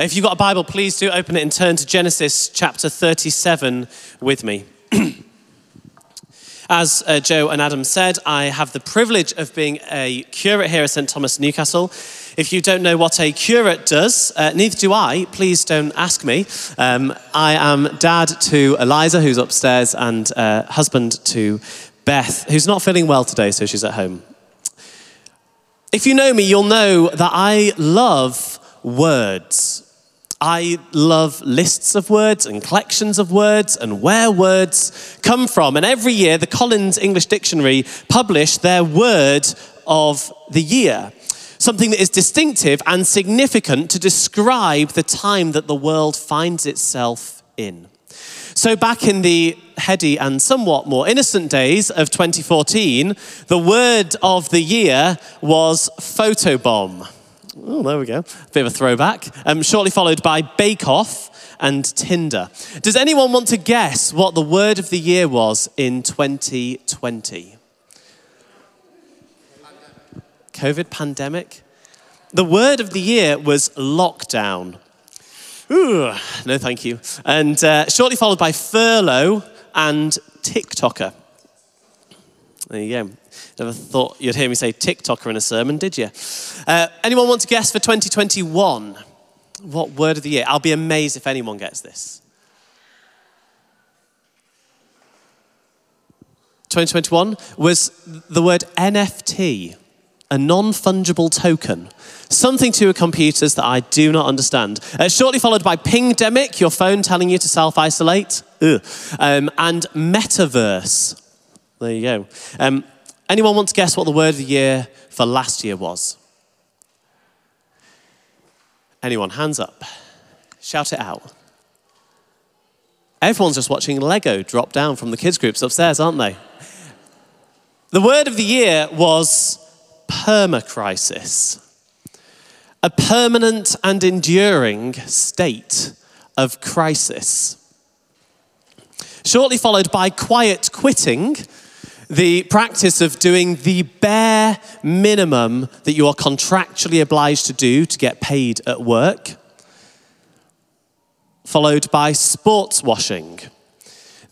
If you've got a Bible, please do open it and turn to Genesis chapter 37 with me. As uh, Joe and Adam said, I have the privilege of being a curate here at St Thomas Newcastle. If you don't know what a curate does, uh, neither do I. Please don't ask me. Um, I am dad to Eliza, who's upstairs, and uh, husband to Beth, who's not feeling well today, so she's at home. If you know me, you'll know that I love words. I love lists of words and collections of words and where words come from. And every year, the Collins English Dictionary publish their word of the year, something that is distinctive and significant to describe the time that the world finds itself in. So, back in the heady and somewhat more innocent days of 2014, the word of the year was photobomb. Oh, there we go. Bit of a throwback. Um, shortly followed by Bake Off and Tinder. Does anyone want to guess what the word of the year was in 2020? COVID pandemic. The word of the year was lockdown. Ooh, no, thank you. And uh, shortly followed by furlough and TikToker. There you go. Never thought you'd hear me say TikToker in a sermon, did you? Uh, anyone want to guess for 2021? What word of the year? I'll be amazed if anyone gets this. 2021 was the word NFT, a non fungible token, something to computers that I do not understand. Uh, shortly followed by pingdemic, your phone telling you to self isolate, um, and metaverse. There you go. Um, Anyone want to guess what the word of the year for last year was? Anyone? Hands up. Shout it out. Everyone's just watching Lego drop down from the kids' groups upstairs, aren't they? The word of the year was permacrisis, a permanent and enduring state of crisis. Shortly followed by quiet quitting, the practice of doing the bare minimum that you are contractually obliged to do to get paid at work, followed by sports washing,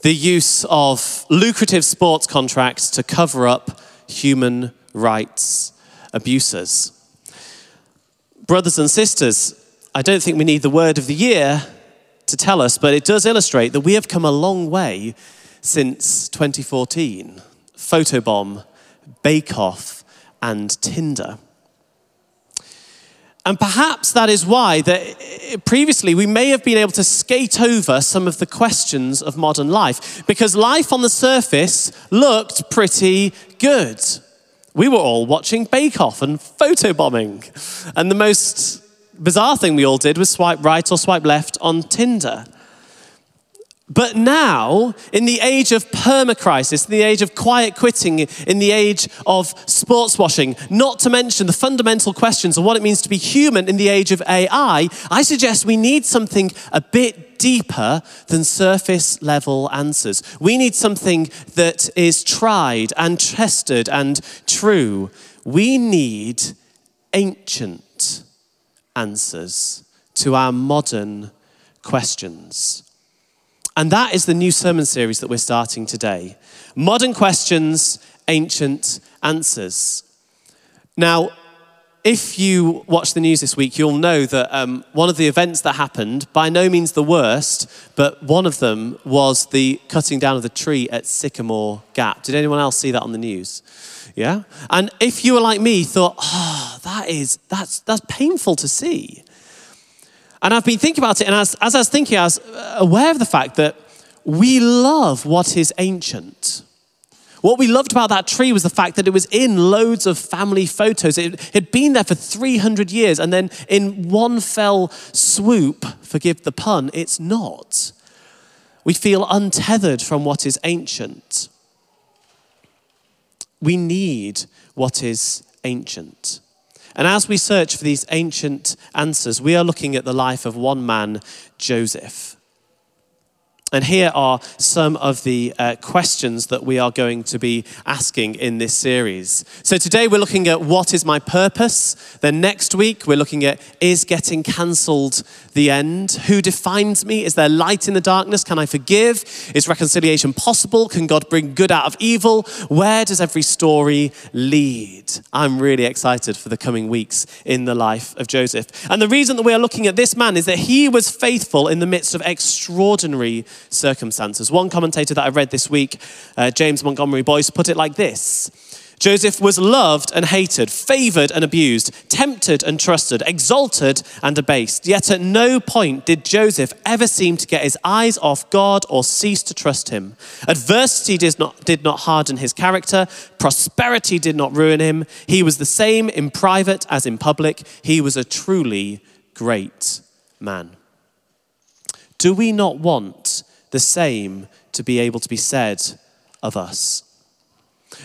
the use of lucrative sports contracts to cover up human rights abuses. Brothers and sisters, I don't think we need the word of the year to tell us, but it does illustrate that we have come a long way since 2014 photobomb, bake off, and Tinder. And perhaps that is why that previously we may have been able to skate over some of the questions of modern life because life on the surface looked pretty good. We were all watching Bake Off and photobombing. And the most bizarre thing we all did was swipe right or swipe left on Tinder. But now, in the age of permacrisis, in the age of quiet quitting, in the age of sports washing, not to mention the fundamental questions of what it means to be human in the age of AI, I suggest we need something a bit deeper than surface level answers. We need something that is tried and tested and true. We need ancient answers to our modern questions. And that is the new sermon series that we're starting today Modern Questions, Ancient Answers. Now, if you watch the news this week, you'll know that um, one of the events that happened, by no means the worst, but one of them was the cutting down of the tree at Sycamore Gap. Did anyone else see that on the news? Yeah? And if you were like me, thought, oh, that is, that's, that's painful to see. And I've been thinking about it, and as, as I was thinking, I was uh, aware of the fact that we love what is ancient. What we loved about that tree was the fact that it was in loads of family photos. It had been there for 300 years, and then in one fell swoop, forgive the pun, it's not. We feel untethered from what is ancient. We need what is ancient. And as we search for these ancient answers, we are looking at the life of one man, Joseph. And here are some of the uh, questions that we are going to be asking in this series. So, today we're looking at what is my purpose. Then, next week, we're looking at is getting cancelled the end? Who defines me? Is there light in the darkness? Can I forgive? Is reconciliation possible? Can God bring good out of evil? Where does every story lead? I'm really excited for the coming weeks in the life of Joseph. And the reason that we are looking at this man is that he was faithful in the midst of extraordinary circumstances. One commentator that I read this week, uh, James Montgomery Boice, put it like this Joseph was loved and hated, favored and abused, tempted and trusted, exalted and abased. Yet at no point did Joseph ever seem to get his eyes off God or cease to trust him. Adversity did not, did not harden his character, prosperity did not ruin him. He was the same in private as in public. He was a truly great man. Do we not want the same to be able to be said of us.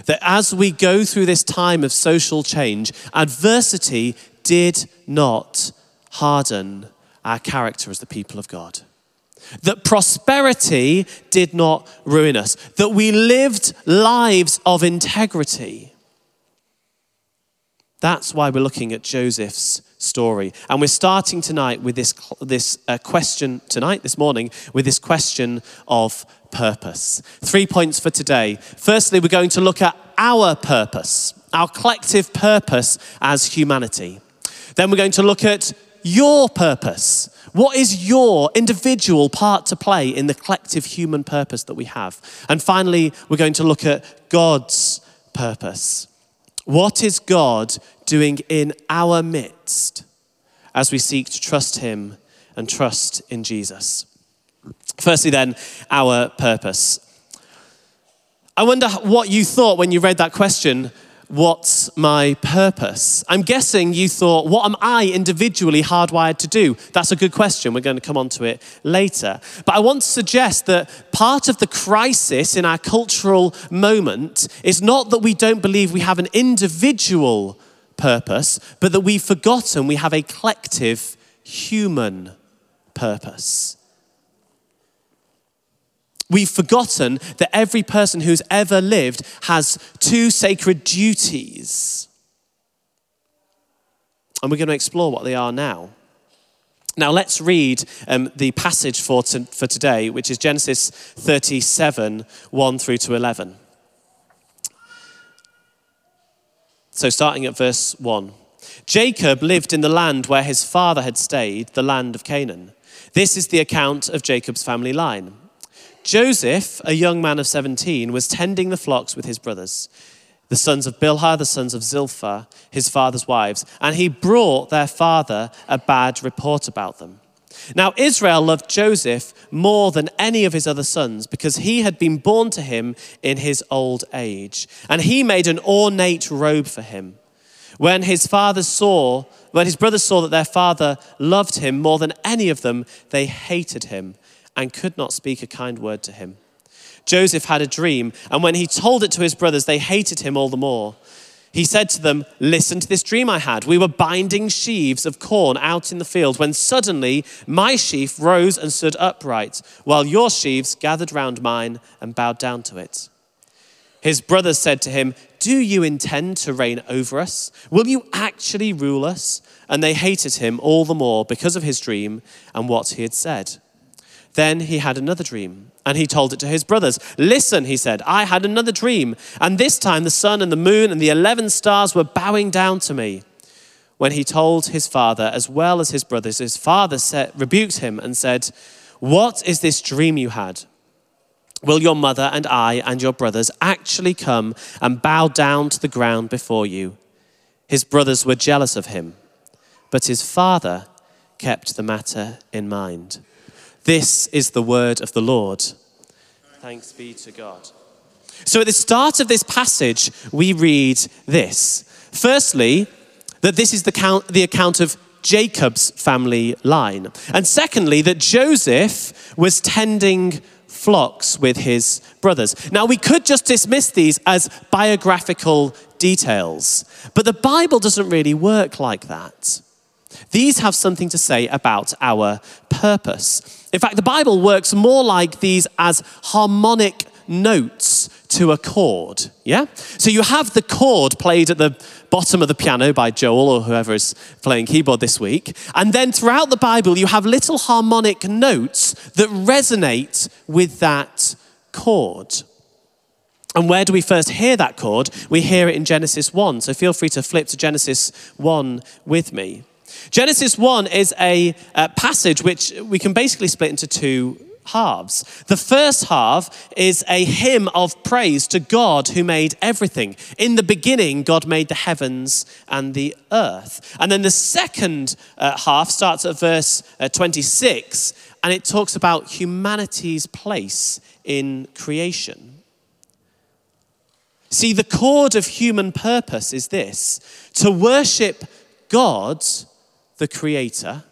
That as we go through this time of social change, adversity did not harden our character as the people of God. That prosperity did not ruin us. That we lived lives of integrity. That's why we're looking at Joseph's story. And we're starting tonight with this, this uh, question, tonight, this morning, with this question of purpose. Three points for today. Firstly, we're going to look at our purpose, our collective purpose as humanity. Then we're going to look at your purpose. What is your individual part to play in the collective human purpose that we have? And finally, we're going to look at God's purpose. What is God doing in our midst as we seek to trust Him and trust in Jesus? Firstly, then, our purpose. I wonder what you thought when you read that question What's my purpose? I'm guessing you thought, What am I individually hardwired to do? That's a good question. We're going to come on to it later. But I want to suggest that part of the crisis in our cultural moment is not that we don't believe we have an individual purpose, but that we've forgotten we have a collective human purpose. We've forgotten that every person who's ever lived has two sacred duties. And we're going to explore what they are now. Now, let's read um, the passage for, to, for today, which is Genesis 37 1 through to 11. So, starting at verse 1. Jacob lived in the land where his father had stayed, the land of Canaan. This is the account of Jacob's family line. Joseph, a young man of 17, was tending the flocks with his brothers, the sons of Bilhah, the sons of Zilpah, his father's wives, and he brought their father a bad report about them. Now, Israel loved Joseph more than any of his other sons because he had been born to him in his old age, and he made an ornate robe for him. When his father saw, when his brothers saw that their father loved him more than any of them, they hated him and could not speak a kind word to him. Joseph had a dream, and when he told it to his brothers, they hated him all the more. He said to them, Listen to this dream I had. We were binding sheaves of corn out in the field when suddenly my sheaf rose and stood upright, while your sheaves gathered round mine and bowed down to it. His brothers said to him, Do you intend to reign over us? Will you actually rule us? And they hated him all the more because of his dream and what he had said. Then he had another dream, and he told it to his brothers. Listen, he said, I had another dream, and this time the sun and the moon and the 11 stars were bowing down to me. When he told his father, as well as his brothers, his father rebuked him and said, What is this dream you had? Will your mother and I and your brothers actually come and bow down to the ground before you? His brothers were jealous of him, but his father kept the matter in mind. This is the word of the Lord. Thanks be to God. So at the start of this passage, we read this. Firstly, that this is the, count, the account of Jacob's family line. And secondly, that Joseph was tending flocks with his brothers. Now, we could just dismiss these as biographical details, but the Bible doesn't really work like that. These have something to say about our purpose. In fact, the Bible works more like these as harmonic notes to a chord. Yeah? So you have the chord played at the bottom of the piano by Joel or whoever is playing keyboard this week. And then throughout the Bible, you have little harmonic notes that resonate with that chord. And where do we first hear that chord? We hear it in Genesis 1. So feel free to flip to Genesis 1 with me. Genesis 1 is a, passage which we can basically split into two halves. The first half is a hymn of praise to God who made everything. In the beginning, God made the heavens and the earth. And then the second uh, half starts at verse uh, 26 and it talks about humanity's place in creation. See, the chord of human purpose is this to worship God, the Creator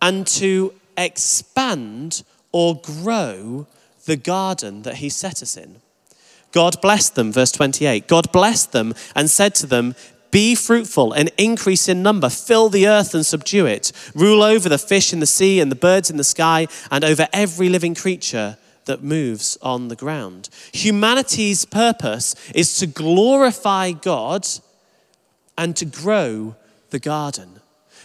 and to expand or grow the garden that he set us in. God blessed them, verse 28. God blessed them and said to them, Be fruitful and increase in number, fill the earth and subdue it, rule over the fish in the sea and the birds in the sky, and over every living creature that moves on the ground. Humanity's purpose is to glorify God and to grow the garden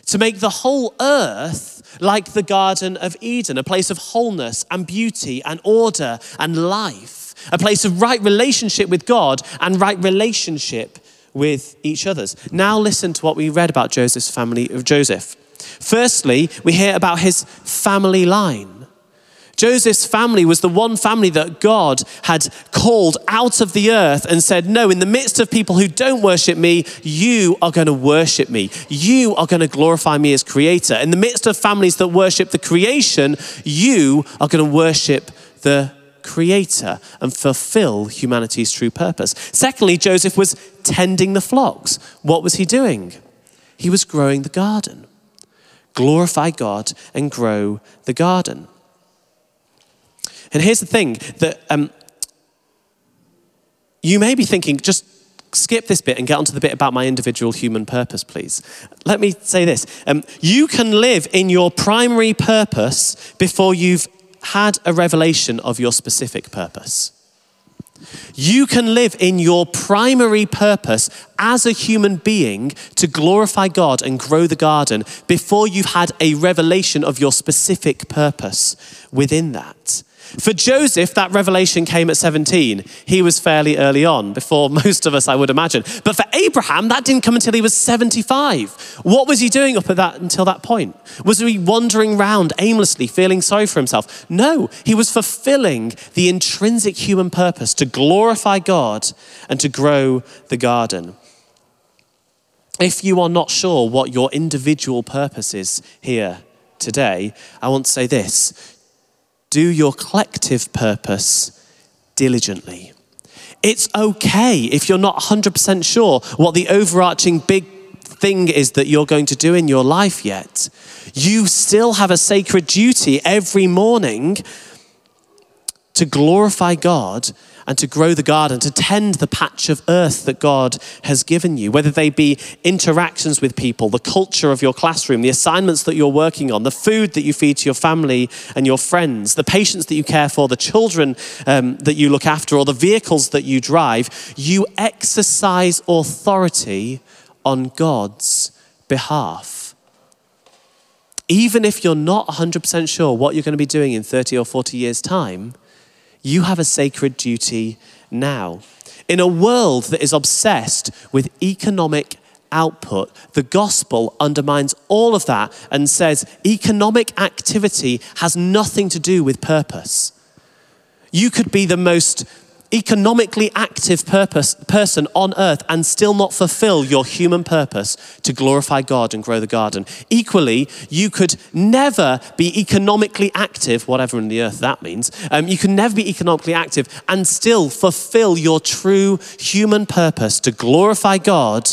to make the whole earth like the Garden of Eden, a place of wholeness and beauty and order and life, a place of right relationship with God and right relationship with each others. Now listen to what we read about Joseph's family of Joseph. Firstly, we hear about his family line. Joseph's family was the one family that God had called out of the earth and said, No, in the midst of people who don't worship me, you are going to worship me. You are going to glorify me as creator. In the midst of families that worship the creation, you are going to worship the creator and fulfill humanity's true purpose. Secondly, Joseph was tending the flocks. What was he doing? He was growing the garden. Glorify God and grow the garden. And here's the thing that um, you may be thinking, just skip this bit and get onto the bit about my individual human purpose, please. Let me say this um, you can live in your primary purpose before you've had a revelation of your specific purpose. You can live in your primary purpose as a human being to glorify God and grow the garden before you've had a revelation of your specific purpose within that. For Joseph, that revelation came at 17. He was fairly early on, before most of us, I would imagine. But for Abraham, that didn't come until he was 75. What was he doing up at that until that point? Was he wandering around aimlessly, feeling sorry for himself? No, he was fulfilling the intrinsic human purpose to glorify God and to grow the garden. If you are not sure what your individual purpose is here today, I want to say this do your collective purpose diligently. It's okay if you're not 100% sure what the overarching big thing is that you're going to do in your life yet. You still have a sacred duty every morning to glorify God and to grow the garden, to tend the patch of earth that God has given you, whether they be interactions with people, the culture of your classroom, the assignments that you're working on, the food that you feed to your family and your friends, the patients that you care for, the children um, that you look after, or the vehicles that you drive, you exercise authority on God's behalf. Even if you're not 100% sure what you're going to be doing in 30 or 40 years' time, you have a sacred duty now. In a world that is obsessed with economic output, the gospel undermines all of that and says economic activity has nothing to do with purpose. You could be the most economically active purpose, person on earth and still not fulfill your human purpose to glorify God and grow the garden. Equally, you could never be economically active, whatever in the earth that means. Um, you can never be economically active and still fulfill your true human purpose to glorify God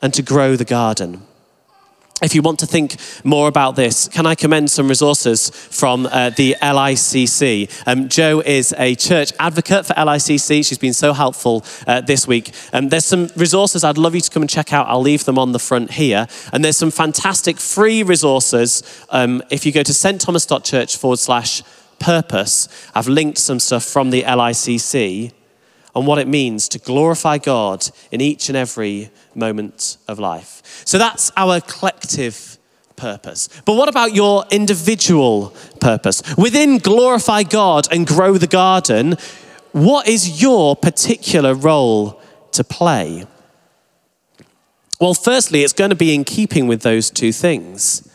and to grow the garden. If you want to think more about this, can I commend some resources from uh, the LICC? Um, Joe is a church advocate for LICC. She's been so helpful uh, this week. Um, there's some resources I'd love you to come and check out. I'll leave them on the front here. And there's some fantastic free resources. Um, if you go to stthomas.church forward slash purpose, I've linked some stuff from the LICC on what it means to glorify God in each and every moment of life. So that's our collective purpose. But what about your individual purpose? Within glorify God and grow the garden, what is your particular role to play? Well, firstly, it's going to be in keeping with those two things.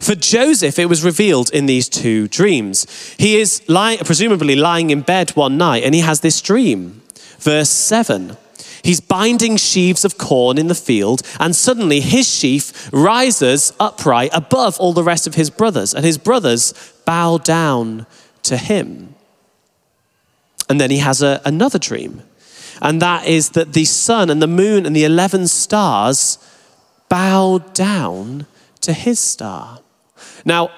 For Joseph, it was revealed in these two dreams. He is lying, presumably lying in bed one night and he has this dream. Verse 7. He's binding sheaves of corn in the field, and suddenly his sheaf rises upright above all the rest of his brothers, and his brothers bow down to him. And then he has a, another dream, and that is that the sun and the moon and the 11 stars bow down to his star. Now,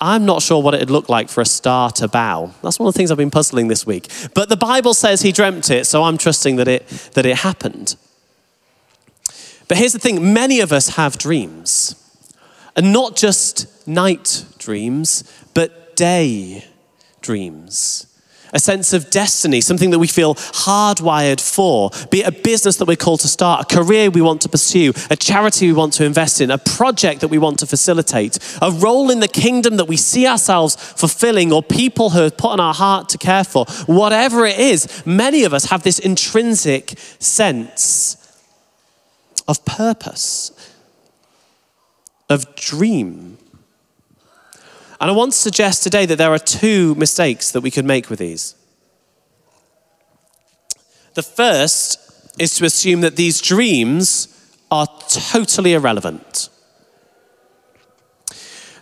I'm not sure what it'd look like for a star to bow. That's one of the things I've been puzzling this week. But the Bible says he dreamt it, so I'm trusting that it, that it happened. But here's the thing many of us have dreams, and not just night dreams, but day dreams a sense of destiny, something that we feel hardwired for, be it a business that we're called to start, a career we want to pursue, a charity we want to invest in, a project that we want to facilitate, a role in the kingdom that we see ourselves fulfilling, or people who have put on our heart to care for. Whatever it is, many of us have this intrinsic sense of purpose, of dream. And I want to suggest today that there are two mistakes that we could make with these. The first is to assume that these dreams are totally irrelevant.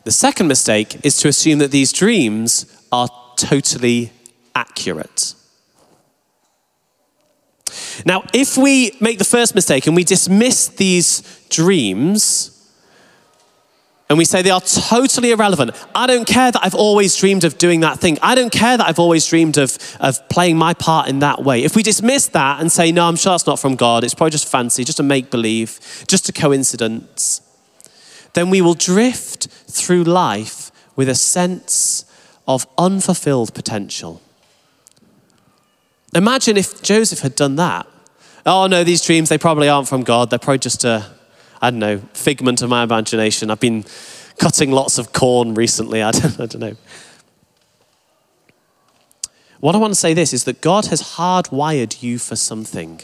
The second mistake is to assume that these dreams are totally accurate. Now, if we make the first mistake and we dismiss these dreams, and we say they are totally irrelevant. I don't care that I've always dreamed of doing that thing. I don't care that I've always dreamed of, of playing my part in that way. If we dismiss that and say, no, I'm sure that's not from God, it's probably just fancy, just a make believe, just a coincidence, then we will drift through life with a sense of unfulfilled potential. Imagine if Joseph had done that. Oh, no, these dreams, they probably aren't from God. They're probably just a I don't know, figment of my imagination. I've been cutting lots of corn recently. I don't, I don't know. What I want to say this is that God has hardwired you for something.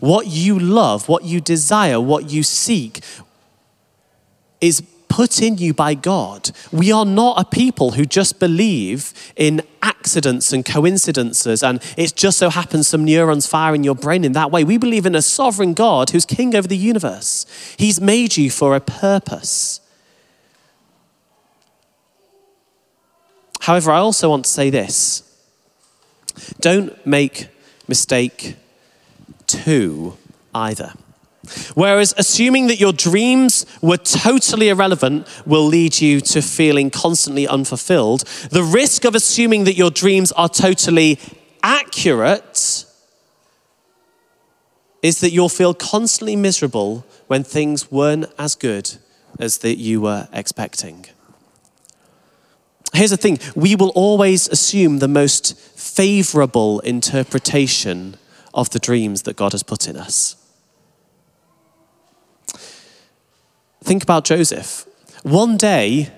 What you love, what you desire, what you seek is put in you by God. We are not a people who just believe in accidents and coincidences and it just so happens some neurons fire in your brain in that way. We believe in a sovereign God who's king over the universe. He's made you for a purpose. However, I also want to say this don't make mistake two either. Whereas assuming that your dreams were totally irrelevant will lead you to feeling constantly unfulfilled. The risk of assuming that your dreams are totally accurate is that you'll feel constantly miserable when things weren't as good as that you were expecting. Here's the thing we will always assume the most favorable interpretation of the dreams that God has put in us. Think about Joseph. One day,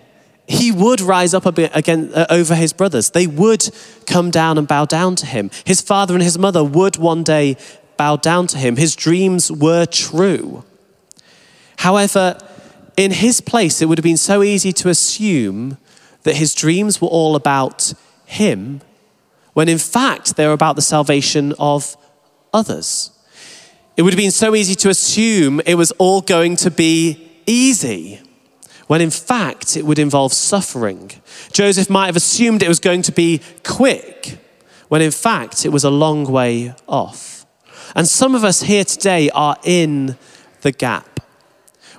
he would rise up again uh, over his brothers. They would come down and bow down to him. His father and his mother would one day bow down to him. His dreams were true. However, in his place, it would have been so easy to assume that his dreams were all about him, when in fact they were about the salvation of others. It would have been so easy to assume it was all going to be easy, when in fact it would involve suffering. Joseph might have assumed it was going to be quick, when in fact it was a long way off. And some of us here today are in the gap.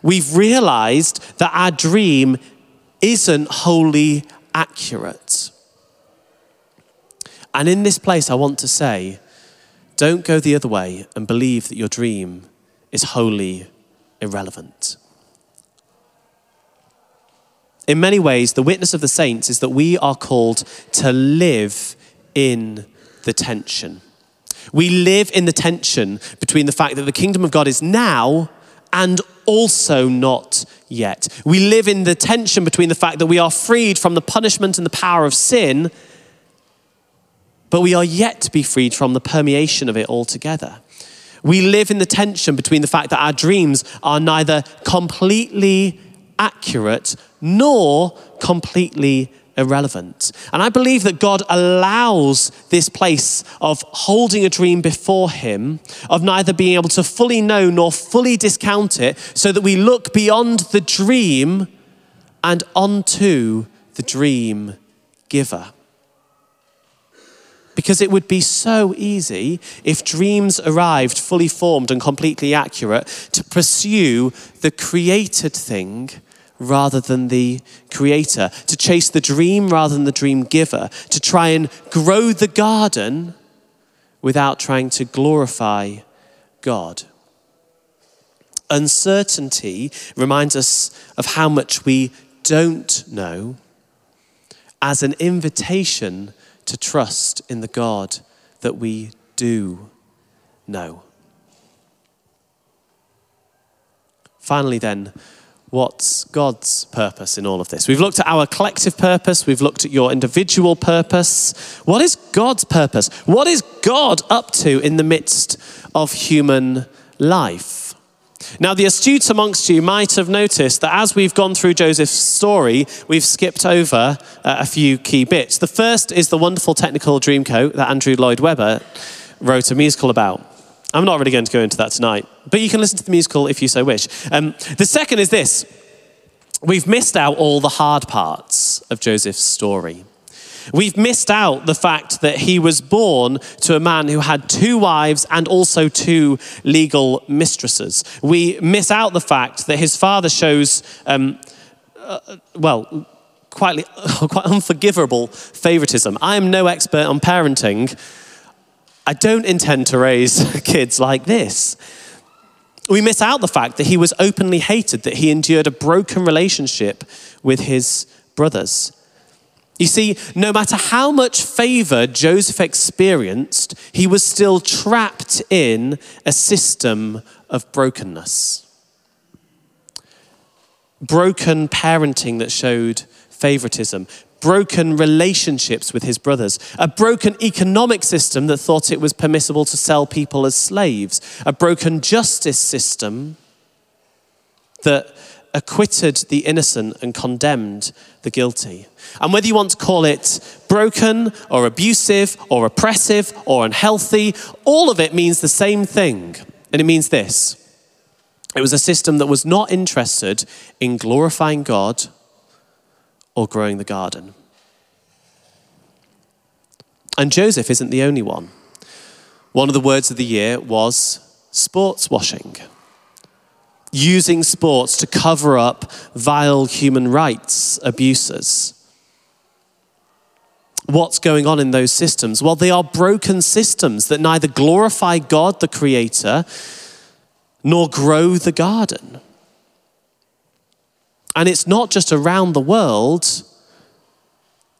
we've realized that our dream isn't wholly accurate. And in this place, I want to say, don't go the other way and believe that your dream is wholly irrelevant. In many ways, the witness of the saints is that we are called to live in the tension. We live in the tension between the fact that the kingdom of God is now and also not yet. We live in the tension between the fact that we are freed from the punishment and the power of sin, but we are yet to be freed from the permeation of it altogether. We live in the tension between the fact that our dreams are neither completely accurate nor completely irrelevant. And I believe that God allows this place of holding a dream before Him, of neither being able to fully know nor fully discount it, so that we look beyond the dream and onto the dream giver. Because it would be so easy if dreams arrived fully formed and completely accurate to pursue the created thing rather than the creator, to chase the dream rather than the dream giver, to try and grow the garden without trying to glorify God. Uncertainty reminds us of how much we don't know as an invitation to trust in the God that we do know. Finally, then, what's God's purpose in all of this? We've looked at our collective purpose, we've looked at your individual purpose. What is God's purpose? What is God up to in the midst of human life? Now, the astute amongst you might have noticed that as we've gone through Joseph's story, we've skipped over uh, a few key bits. The first is the wonderful Technicolor dreamcoat that Andrew Lloyd Webber wrote a musical about. I'm not really going to go into that tonight, but you can listen to the musical if you so wish. Um, the second is this we've missed out all the hard parts of Joseph's story. We've missed out the fact that he was born to a man who had two wives and also two legal mistresses. We miss out the fact that his father shows, um, uh, well, quite, quite unforgivable favoritism. I am no expert on parenting, I don't intend to raise kids like this. We miss out the fact that he was openly hated, that he endured a broken relationship with his brothers. You see, no matter how much favor Joseph experienced, he was still trapped in a system of brokenness. Broken parenting that showed favoritism, broken relationships with his brothers, a broken economic system that thought it was permissible to sell people as slaves, a broken justice system that acquitted the innocent and condemned the guilty. And whether you want to call it broken or abusive or oppressive or unhealthy, all of it means the same thing. And it means this it was a system that was not interested in glorifying God or growing the garden. And Joseph isn't the only one. One of the words of the year was sports washing, using sports to cover up vile human rights abuses. What's going on in those systems? Well, they are broken systems that neither glorify God, the Creator, nor grow the garden. And it's not just around the world,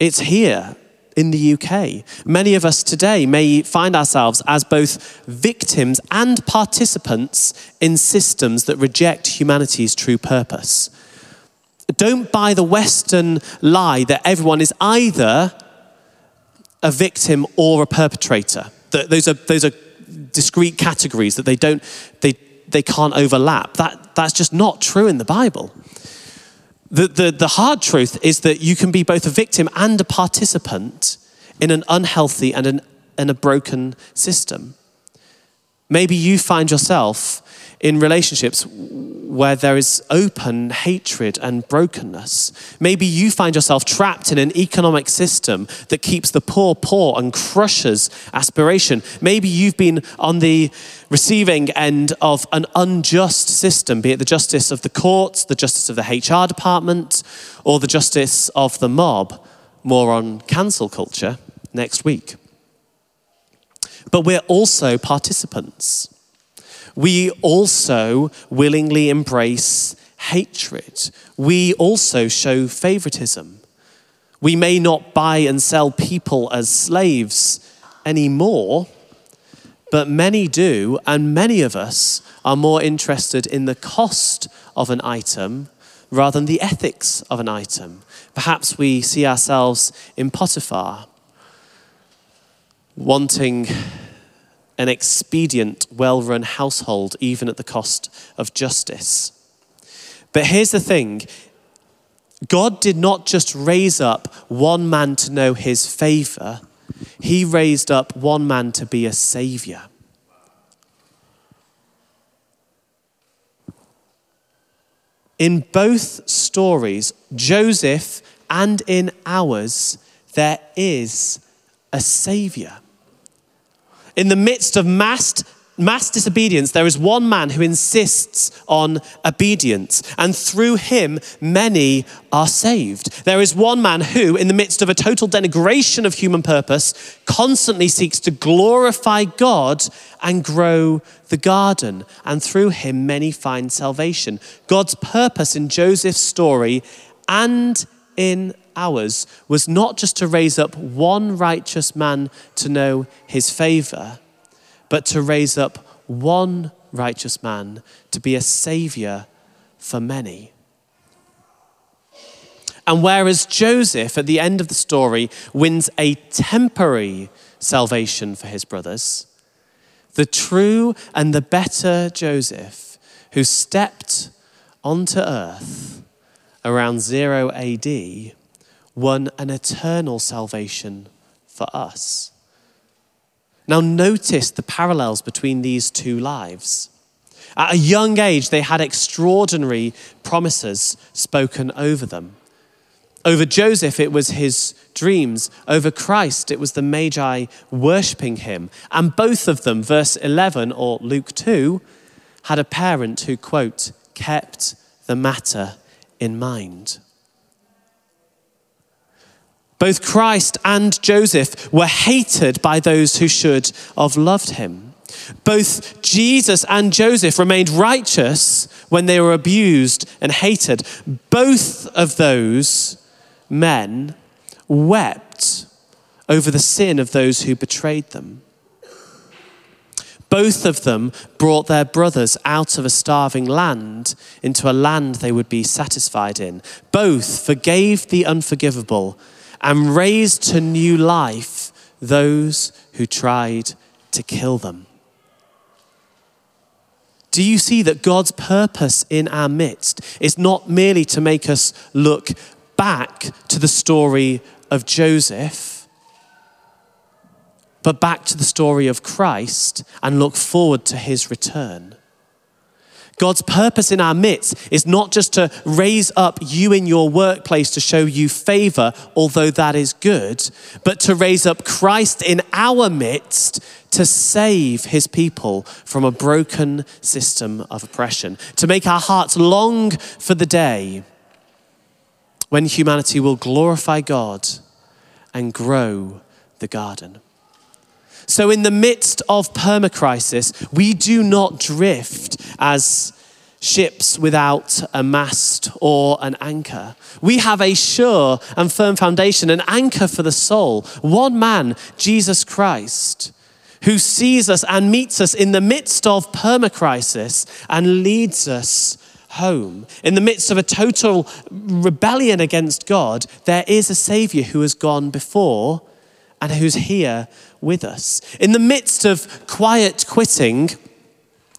it's here in the UK. Many of us today may find ourselves as both victims and participants in systems that reject humanity's true purpose. Don't buy the Western lie that everyone is either a victim or a perpetrator. Those are, those are discrete categories that they, don't, they, they can't overlap. That, that's just not true in the Bible. The, the, the hard truth is that you can be both a victim and a participant in an unhealthy and, an, and a broken system. Maybe you find yourself in relationships where there is open hatred and brokenness. Maybe you find yourself trapped in an economic system that keeps the poor poor and crushes aspiration. Maybe you've been on the receiving end of an unjust system, be it the justice of the courts, the justice of the HR department, or the justice of the mob. More on cancel culture next week. But we're also participants we also willingly embrace hatred. We also show favoritism. We may not buy and sell people as slaves anymore, but many do, and many of us are more interested in the cost of an item rather than the ethics of an item. Perhaps we see ourselves in Potiphar, wanting an expedient, well run household, even at the cost of justice. But here's the thing God did not just raise up one man to know his favor, he raised up one man to be a savior. In both stories, Joseph and in ours, there is a savior. In the midst of mass, mass disobedience, there is one man who insists on obedience, and through him, many are saved. There is one man who, in the midst of a total denigration of human purpose, constantly seeks to glorify God and grow the garden, and through him, many find salvation. God's purpose in Joseph's story and in was not just to raise up one righteous man to know his favor, but to raise up one righteous man to be a savior for many. And whereas Joseph, at the end of the story, wins a temporary salvation for his brothers, the true and the better Joseph, who stepped onto earth around 0 AD, won an eternal salvation for us. Now, notice the parallels between these two lives. At a young age, they had extraordinary promises spoken over them. Over Joseph, it was his dreams. Over Christ, it was the Magi worshipping him. And both of them, verse 11 or Luke 2, had a parent who, quote, kept the matter in mind. Both Christ and Joseph were hated by those who should have loved him. Both Jesus and Joseph remained righteous when they were abused and hated. Both of those men wept over the sin of those who betrayed them. Both of them brought their brothers out of a starving land into a land they would be satisfied in. Both forgave the unforgivable and raised to new life those who tried to kill them. Do you see that God's purpose in our midst is not merely to make us look back to the story of Joseph, but back to the story of Christ and look forward to his return? God's purpose in our midst is not just to raise up you in your workplace to show you favor, although that is good, but to raise up Christ in our midst to save his people from a broken system of oppression, to make our hearts long for the day when humanity will glorify God and grow the garden. So, in the midst of permacrisis, we do not drift as ships without a mast or an anchor. We have a sure and firm foundation, an anchor for the soul. One man, Jesus Christ, who sees us and meets us in the midst of permacrisis and leads us home. In the midst of a total rebellion against God, there is a Savior who has gone before and who's here with us. In the midst of quiet quitting,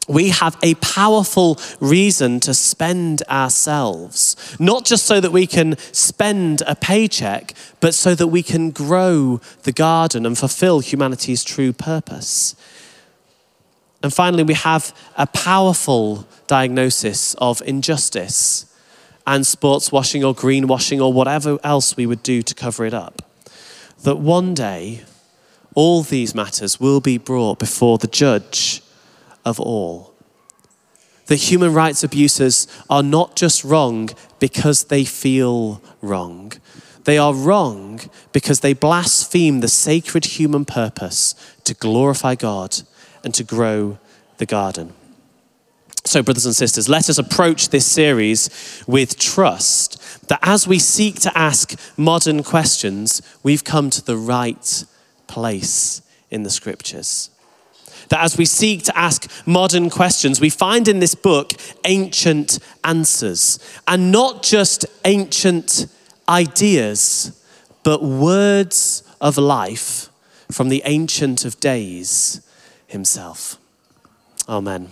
we have a powerful reason to spend ourselves, not just so that we can spend a paycheck, but so that we can grow the garden and fulfill humanity's true purpose. And finally, we have a powerful diagnosis of injustice and sports washing or greenwashing or whatever else we would do to cover it up. That one day, all these matters will be brought before the judge of all. That human rights abusers are not just wrong because they feel wrong. They are wrong because they blaspheme the sacred human purpose to glorify God and to grow the garden. So, brothers and sisters, let us approach this series with trust that as we seek to ask modern questions, we've come to the right place in the scriptures. That as we seek to ask modern questions, we find in this book ancient answers, and not just ancient ideas, but words of life from the Ancient of Days himself. Amen.